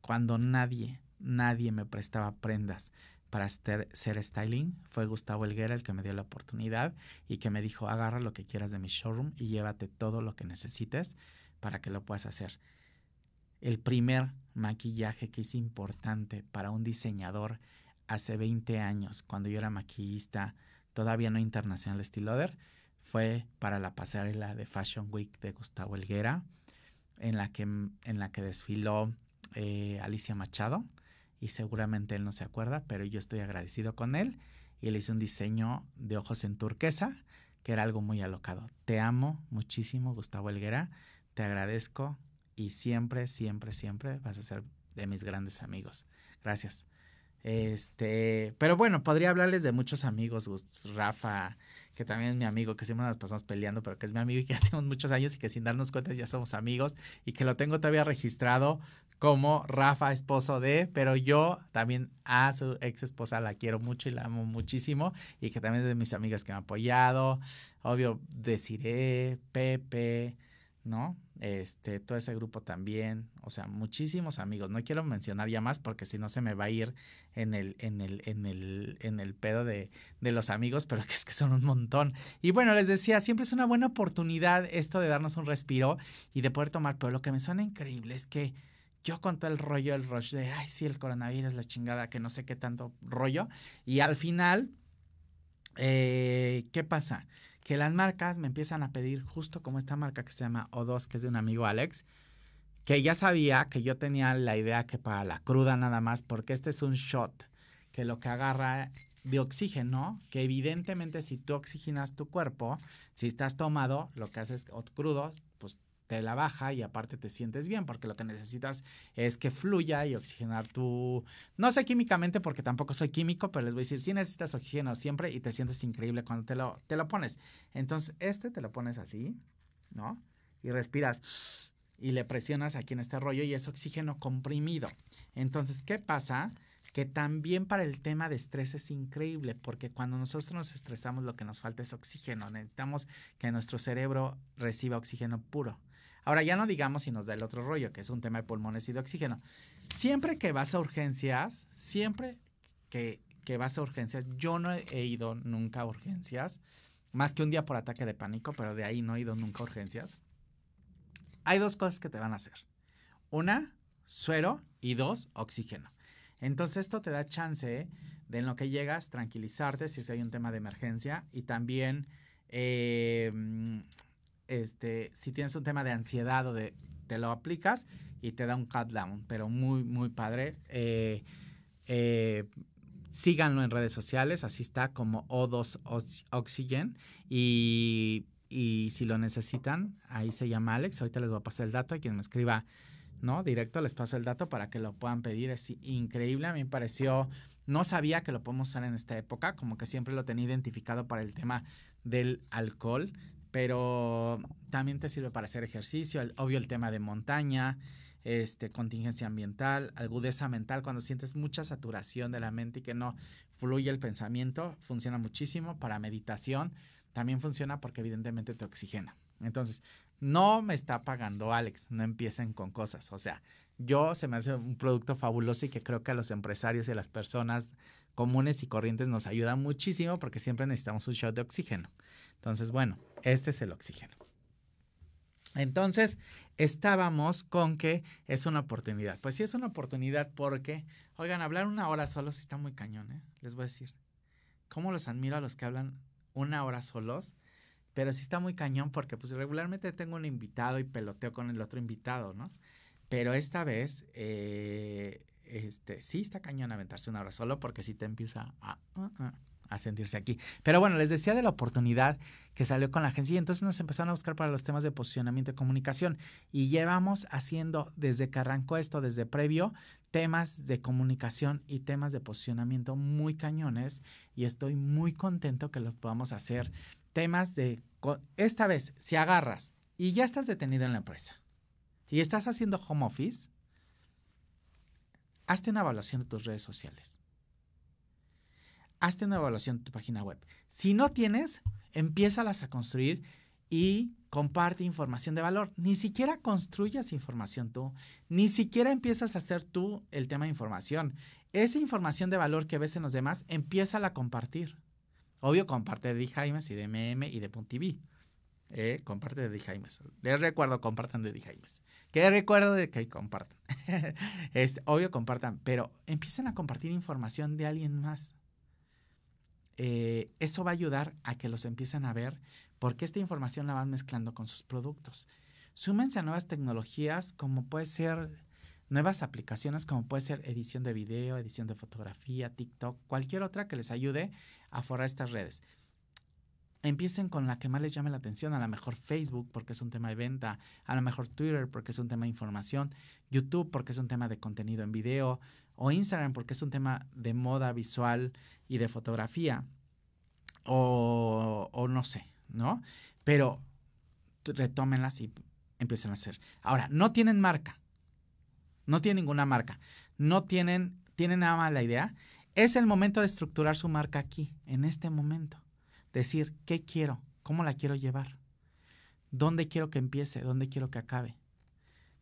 cuando nadie, nadie me prestaba prendas para ser, styling, fue Gustavo Elguera el que me dio la oportunidad y que me dijo, agarra lo que quieras de mi showroom y llévate todo lo que necesites para que lo puedas hacer el primer maquillaje que es importante para un diseñador hace 20 años, cuando yo era maquillista, todavía no internacional estiloder, fue para la pasarela de Fashion Week de Gustavo Helguera, en la que, en la que desfiló eh, Alicia Machado, y seguramente él no se acuerda, pero yo estoy agradecido con él, y él hizo un diseño de ojos en turquesa, que era algo muy alocado. Te amo muchísimo, Gustavo Helguera. Te agradezco y siempre, siempre, siempre vas a ser de mis grandes amigos. Gracias. Este, pero bueno, podría hablarles de muchos amigos, Rafa, que también es mi amigo, que siempre nos pasamos peleando, pero que es mi amigo y que <laughs> ya tenemos muchos años y que sin darnos cuenta ya somos amigos y que lo tengo todavía registrado como Rafa, esposo de, pero yo también a su ex esposa la quiero mucho y la amo muchísimo y que también es de mis amigas que me han apoyado, obvio, Desiree, Pepe, ¿no? Este, todo ese grupo también, o sea, muchísimos amigos. No quiero mencionar ya más porque si no se me va a ir en el, en el, en el, en el pedo de, de los amigos, pero <laughs> es que son un montón. Y bueno, les decía, siempre es una buena oportunidad esto de darnos un respiro y de poder tomar, pero lo que me suena increíble es que yo con todo el rollo, el rush de, ay, sí, el coronavirus, la chingada, que no sé qué tanto rollo, y al final, eh, ¿qué pasa? Que las marcas me empiezan a pedir justo como esta marca que se llama O2, que es de un amigo Alex, que ya sabía que yo tenía la idea que para la cruda nada más, porque este es un shot que lo que agarra de oxígeno, que evidentemente si tú oxigenas tu cuerpo, si estás tomado, lo que haces o crudo, te la baja y aparte te sientes bien, porque lo que necesitas es que fluya y oxigenar tu... No sé químicamente porque tampoco soy químico, pero les voy a decir, sí necesitas oxígeno siempre y te sientes increíble cuando te lo, te lo pones. Entonces, este te lo pones así, ¿no? Y respiras y le presionas aquí en este rollo y es oxígeno comprimido. Entonces, ¿qué pasa? Que también para el tema de estrés es increíble, porque cuando nosotros nos estresamos lo que nos falta es oxígeno. Necesitamos que nuestro cerebro reciba oxígeno puro. Ahora ya no digamos si nos da el otro rollo, que es un tema de pulmones y de oxígeno. Siempre que vas a urgencias, siempre que, vas a urgencias, yo no he ido nunca a urgencias, más que un día por ataque de pánico, pero de ahí no he ido nunca a urgencias. Hay dos cosas que te van a hacer. Una, suero y dos, oxígeno. Entonces esto te da chance de en lo que llegas tranquilizarte si hay un tema de emergencia y también eh, este, si tienes un tema de ansiedad o de, te lo aplicas y te da un cut down, pero muy, muy padre. Eh, eh, síganlo en redes sociales, así está como O2 Oxygen y, y, si lo necesitan, ahí se llama Alex, ahorita les voy a pasar el dato, a quien me escriba, ¿no? Directo les paso el dato para que lo puedan pedir, es increíble, a mí me pareció, no sabía que lo podemos usar en esta época, como que siempre lo tenía identificado para el tema del alcohol, pero también te sirve para hacer ejercicio, obvio el tema de montaña, este, contingencia ambiental, agudeza mental, cuando sientes mucha saturación de la mente y que no fluye el pensamiento, funciona muchísimo para meditación, también funciona porque evidentemente te oxigena. Entonces, no me está pagando Alex, no empiecen con cosas. O sea, yo se me hace un producto fabuloso y que creo que a los empresarios y a las personas comunes y corrientes nos ayuda muchísimo porque siempre necesitamos un shot de oxígeno. Entonces, bueno, este es el oxígeno. Entonces, estábamos con que es una oportunidad. Pues sí es una oportunidad porque, oigan, hablar una hora solos está muy cañón, ¿eh? Les voy a decir. ¿Cómo los admiro a los que hablan una hora solos? Pero sí está muy cañón porque pues regularmente tengo un invitado y peloteo con el otro invitado, ¿no? Pero esta vez, eh, este, sí está cañón aventarse una hora solo porque sí te empieza a, a, sentirse aquí. Pero bueno, les decía de la oportunidad que salió con la agencia y entonces nos empezaron a buscar para los temas de posicionamiento y comunicación y llevamos haciendo desde que arrancó esto, desde previo, temas de comunicación y temas de posicionamiento muy cañones y estoy muy contento que los podamos hacer temas de, esta vez, si agarras y ya estás detenido en la empresa y estás haciendo home office, hazte una evaluación de tus redes sociales. Hazte una evaluación de tu página web. Si no tienes, empiézalas a construir y comparte información de valor. Ni siquiera construyas información tú, ni siquiera empiezas a hacer tú el tema de información. Esa información de valor que ves en los demás, empieza a compartir. Obvio, comparte de Jaimes y de MM y de TV. Eh, comparte de Jaimes. Les recuerdo, compartan de Jaimes. Que recuerdo de que compartan. <laughs> obvio, compartan, pero empiecen a compartir información de alguien más. Eh, eso va a ayudar a que los empiecen a ver porque esta información la van mezclando con sus productos. Súmense a nuevas tecnologías como puede ser nuevas aplicaciones como puede ser edición de video, edición de fotografía, TikTok, cualquier otra que les ayude a forrar estas redes. empiecen con la que más les llame la atención, a lo mejor Facebook porque es un tema de venta, a lo mejor Twitter porque es un tema de información, YouTube porque es un tema de contenido en video, o Instagram porque es un tema de moda visual y de fotografía, o, no sé, ¿no? Pero retómenlas y empiecen a hacer. Ahora, no tienen marca, no tienen ninguna marca, no tienen, tienen nada más la idea, es el momento de estructurar su marca aquí, en este momento. Decir qué quiero, cómo la quiero llevar, dónde quiero que empiece, dónde quiero que acabe,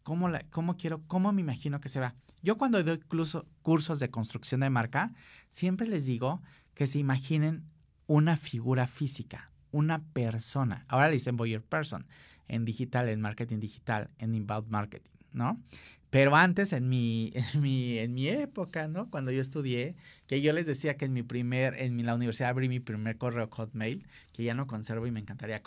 cómo, quiero, cómo me imagino que se va. Yo cuando doy incluso cursos de construcción de marca, siempre les digo que se imaginen una figura física, una persona. Ahora le dicen Boyer Person en digital, en marketing digital, en inbound marketing, ¿no? Pero antes, en mi, <laughs> en mi, en mi época, ¿no? Cuando yo estudié, que yo les decía que en mi primer, en la universidad abrí mi primer correo Hotmail, que ya no conservo y me encantaría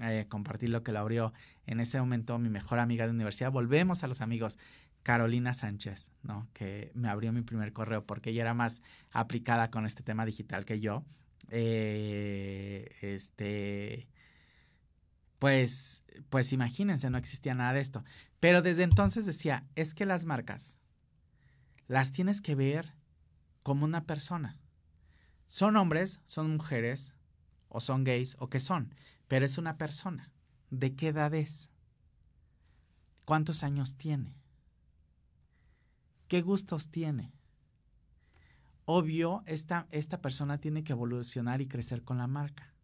eh, compartir lo que lo abrió en ese momento mi mejor amiga de universidad. Volvemos a los amigos. Carolina Sánchez, ¿no? Que me abrió mi primer correo porque ella era más aplicada con este tema digital que yo. Eh, este pues, pues imagínense, no existía nada de esto. Pero desde entonces decía, es que las marcas las tienes que ver como una persona. Son hombres, son mujeres, o son gays, o qué son, pero es una persona. ¿De qué edad es? ¿Cuántos años tiene? ¿Qué gustos tiene? Obvio, esta, esta persona tiene que evolucionar y crecer con la marca.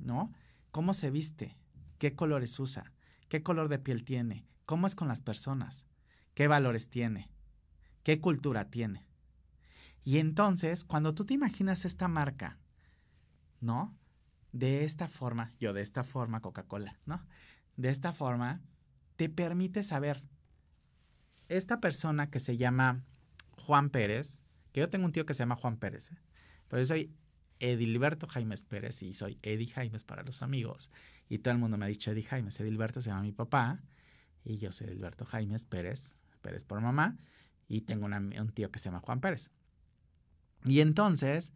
¿no? ¿Cómo se viste? ¿Qué colores usa? ¿Qué color de piel tiene? ¿Cómo es con las personas? ¿Qué valores tiene? ¿Qué cultura tiene? Y entonces, cuando tú te imaginas esta marca, ¿no? De esta forma, yo de esta forma, Coca-Cola, ¿no? De esta forma, te permite saber, esta persona que se llama Juan Pérez, que yo tengo un tío que se llama Juan Pérez, ¿eh? pero yo soy Edilberto Jaimes Pérez y soy Edi Jaimes para los amigos. Y todo el mundo me ha dicho Edi Jaimes. Edilberto se llama mi papá y yo soy Edilberto Jaimes Pérez, Pérez por mamá. Y tengo un tío que se llama Juan Pérez. Y entonces,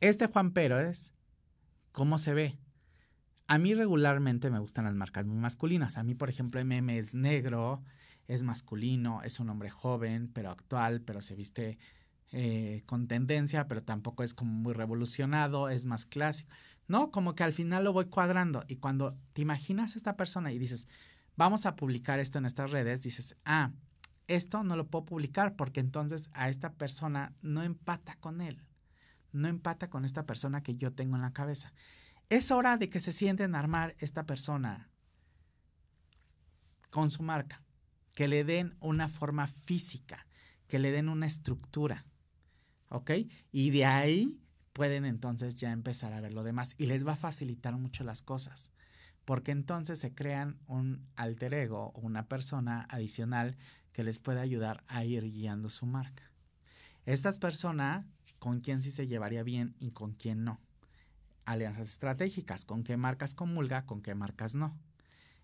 este Juan Pérez, ¿cómo se ve? A mí regularmente me gustan las marcas muy masculinas. A mí, por ejemplo, MM es negro, es masculino, es un hombre joven, pero actual, pero se viste eh, con tendencia, pero tampoco es como muy revolucionado, es más clásico. No, como que al final lo voy cuadrando y cuando te imaginas a esta persona y dices, vamos a publicar esto en estas redes, dices, ah, esto no lo puedo publicar porque entonces a esta persona no empata con él, no empata con esta persona que yo tengo en la cabeza. Es hora de que se sienten a armar esta persona con su marca, que le den una forma física, que le den una estructura. ¿ok? Y de ahí pueden entonces ya empezar a ver lo demás y les va a facilitar mucho las cosas, porque entonces se crean un alter ego o una persona adicional que les puede ayudar a ir guiando su marca. Estas personas, con quién sí se llevaría bien y con quién no. Alianzas estratégicas, con qué marcas comulga, con qué marcas no.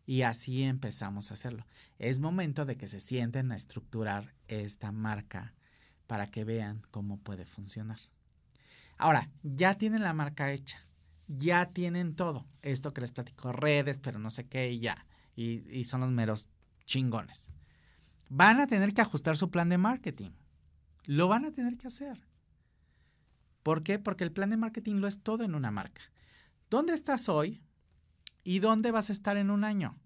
Y así empezamos a hacerlo. Es momento de que se sienten a estructurar esta marca para que vean cómo puede funcionar. Ahora, ya tienen la marca hecha, ya tienen todo. Esto que les platico, redes, pero no sé qué, y ya. Y, y son los meros chingones. Van a tener que ajustar su plan de marketing. Lo van a tener que hacer. ¿Por qué? Porque el plan de marketing lo es todo en una marca. ¿Dónde estás hoy y dónde vas a estar en un año?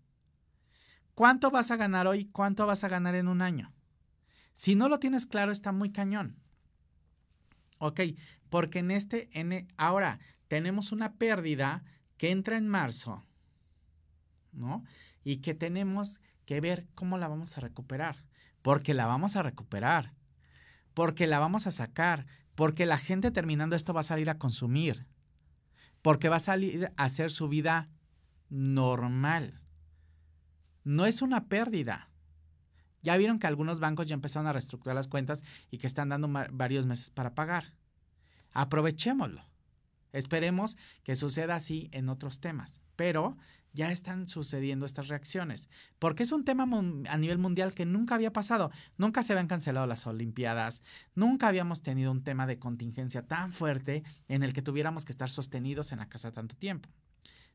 ¿Cuánto vas a ganar hoy? ¿Cuánto vas a ganar en un año? Si no lo tienes claro, está muy cañón. Ok, porque en este, en, ahora tenemos una pérdida que entra en marzo, ¿no? Y que tenemos que ver cómo la vamos a recuperar, porque la vamos a recuperar, porque la vamos a sacar, porque la gente terminando esto va a salir a consumir, porque va a salir a hacer su vida normal. No es una pérdida. Ya vieron que algunos bancos ya empezaron a reestructurar las cuentas y que están dando varios meses para pagar. Aprovechémoslo. Esperemos que suceda así en otros temas, pero ya están sucediendo estas reacciones, porque es un tema a nivel mundial que nunca había pasado, nunca se habían cancelado las Olimpiadas, nunca habíamos tenido un tema de contingencia tan fuerte en el que tuviéramos que estar sostenidos en la casa tanto tiempo.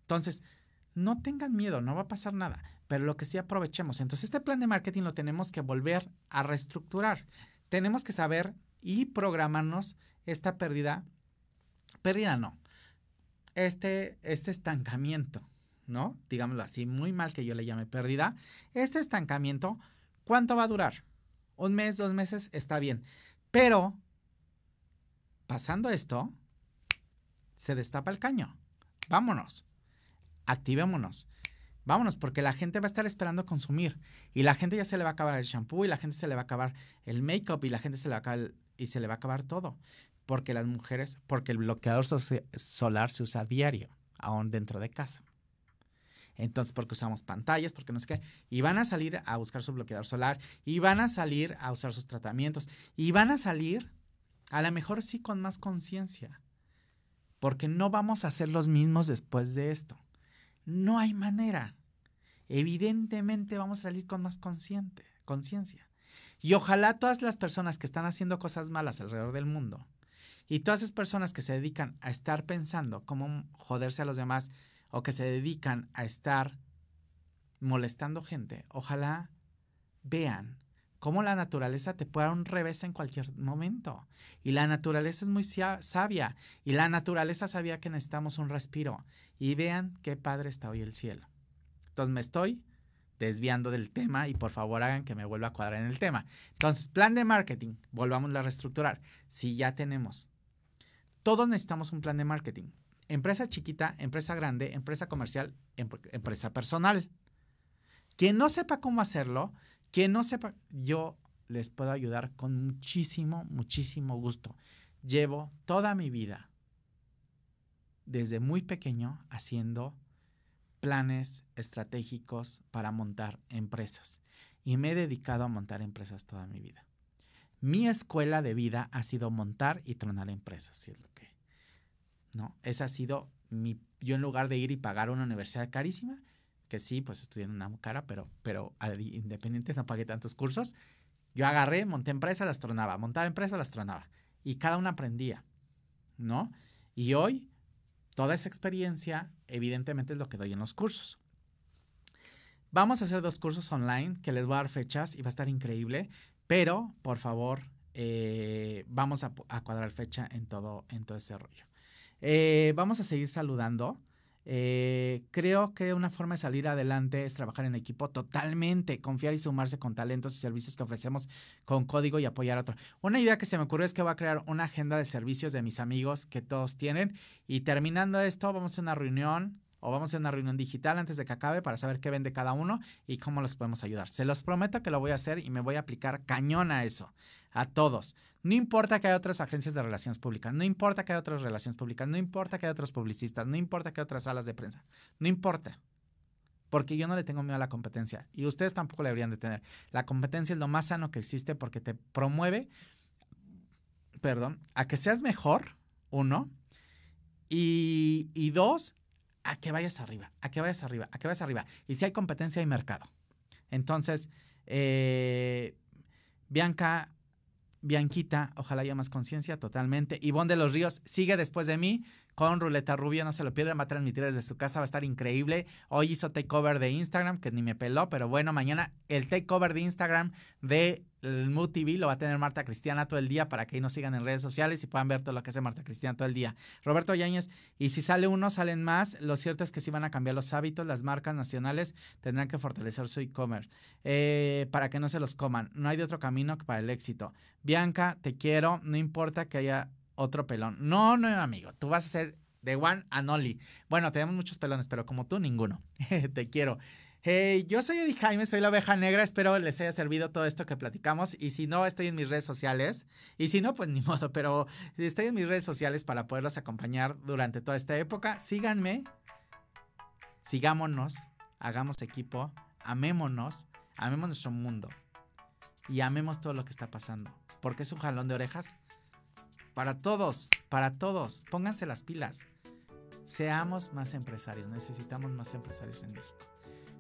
Entonces, no tengan miedo, no va a pasar nada, pero lo que sí aprovechemos. Entonces, este plan de marketing lo tenemos que volver a reestructurar. Tenemos que saber y programarnos esta pérdida, pérdida no, este, este estancamiento, ¿no? Digámoslo así, muy mal que yo le llame pérdida. Este estancamiento, ¿cuánto va a durar? Un mes, dos meses, está bien. Pero, pasando esto, se destapa el caño. Vámonos. Activémonos. Vámonos, porque la gente va a estar esperando consumir. Y la gente ya se le va a acabar el shampoo, y la gente se le va a acabar el make-up, y la gente se le va a acabar y se le va a acabar todo. Porque las mujeres, porque el bloqueador solar se usa diario, aún dentro de casa. Entonces, porque usamos pantallas, porque no sé qué. Y van a salir a buscar su bloqueador solar, y van a salir a usar sus tratamientos, y van a salir, a lo mejor sí con más conciencia. Porque no vamos a ser los mismos después de esto. No hay manera. Evidentemente vamos a salir con más conciencia. Y ojalá todas las personas que están haciendo cosas malas alrededor del mundo y todas esas personas que se dedican a estar pensando cómo joderse a los demás o que se dedican a estar molestando gente, ojalá vean cómo la naturaleza te puede dar un revés en cualquier momento. Y la naturaleza es muy sabia. Y la naturaleza sabía que necesitamos un respiro. Y vean qué padre está hoy el cielo. Entonces me estoy desviando del tema y por favor hagan que me vuelva a cuadrar en el tema. Entonces, plan de marketing, volvamos a reestructurar. Si ya tenemos, todos necesitamos un plan de marketing. Empresa chiquita, empresa grande, empresa comercial, empresa personal. Quien no sepa cómo hacerlo, quien no sepa, yo les puedo ayudar con muchísimo, muchísimo gusto. Llevo toda mi vida, desde muy pequeño, haciendo planes estratégicos para montar empresas. Y me he dedicado a montar empresas toda mi vida. Mi escuela de vida ha sido montar y tronar empresas, si es lo que. ¿No? Esa ha sido mi. Yo, en lugar de ir y pagar una universidad carísima, que sí, pues estudié en una cara, pero, pero independiente no pagué tantos cursos. Yo agarré, monté empresas, las tronaba, montaba empresas, las tronaba. Y cada una aprendía, ¿no? Y hoy Toda esa experiencia, evidentemente, es lo que doy en los cursos. Vamos a hacer dos cursos online que les voy a dar fechas y va a estar increíble, pero por favor, eh, vamos a, cuadrar fecha en todo, en todo ese rollo. Eh, vamos a seguir saludando. Eh, creo que una forma de salir adelante es trabajar en equipo totalmente, confiar y sumarse con talentos y servicios que ofrecemos con código y apoyar a otro. Una idea que se me ocurrió es que voy a crear una agenda de servicios de mis amigos que todos tienen y terminando esto vamos a una reunión o vamos a una reunión digital antes de que acabe para saber qué vende cada uno y cómo los podemos ayudar. Se los prometo que lo voy a hacer y me voy a aplicar cañón a eso, a todos. No importa que haya otras agencias de relaciones públicas, no importa que haya otras relaciones públicas, no importa que haya otros publicistas, no importa que haya otras salas de prensa, no importa. Porque yo no le tengo miedo a la competencia y ustedes tampoco le deberían de tener. La competencia es lo más sano que existe porque te promueve, perdón, a que seas mejor, uno, y, y dos, a que vayas arriba, a que vayas arriba, a que vayas arriba. Y si hay competencia, hay mercado. Entonces, eh, Bianca, Bianquita, ojalá haya más conciencia totalmente. Ivonne de los Ríos sigue después de mí con Ruleta Rubio, no se lo pierdan, va a transmitir desde su casa, va a estar increíble. Hoy hizo takeover de Instagram, que ni me peló, pero bueno, mañana el takeover de Instagram de el Mood TV lo va a tener Marta Cristiana todo el día para que ahí nos sigan en redes sociales y puedan ver todo lo que hace Marta Cristiana todo el día. Roberto Yáñez, y si sale uno, salen más. Lo cierto es que si van a cambiar los hábitos, las marcas nacionales tendrán que fortalecer su e-commerce eh, para que no se los coman. No hay de otro camino que para el éxito. Bianca, te quiero, no importa que haya otro pelón. No, no, amigo, tú vas a ser de one and only. Bueno, tenemos muchos pelones, pero como tú, ninguno. <laughs> Te quiero. Yo soy Eddie Jaime, soy la oveja negra. Espero les haya servido todo esto que platicamos. Y si no, estoy en mis redes sociales. Y si no, pues ni <laughs> modo, pero estoy en mis redes sociales para poderlos acompañar durante toda esta época. Síganme, sigámonos, hagamos equipo, amémonos, amemos nuestro mundo y amemos todo lo que está pasando. Porque es un jalón de orejas para todos, para todos, pónganse las pilas. Seamos más empresarios, necesitamos más empresarios en México.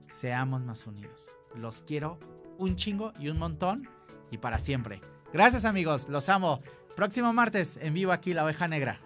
Seamos más unidos. Los quiero un chingo y un montón y para siempre. Gracias amigos, los amo. Próximo martes en vivo aquí La Oveja Negra.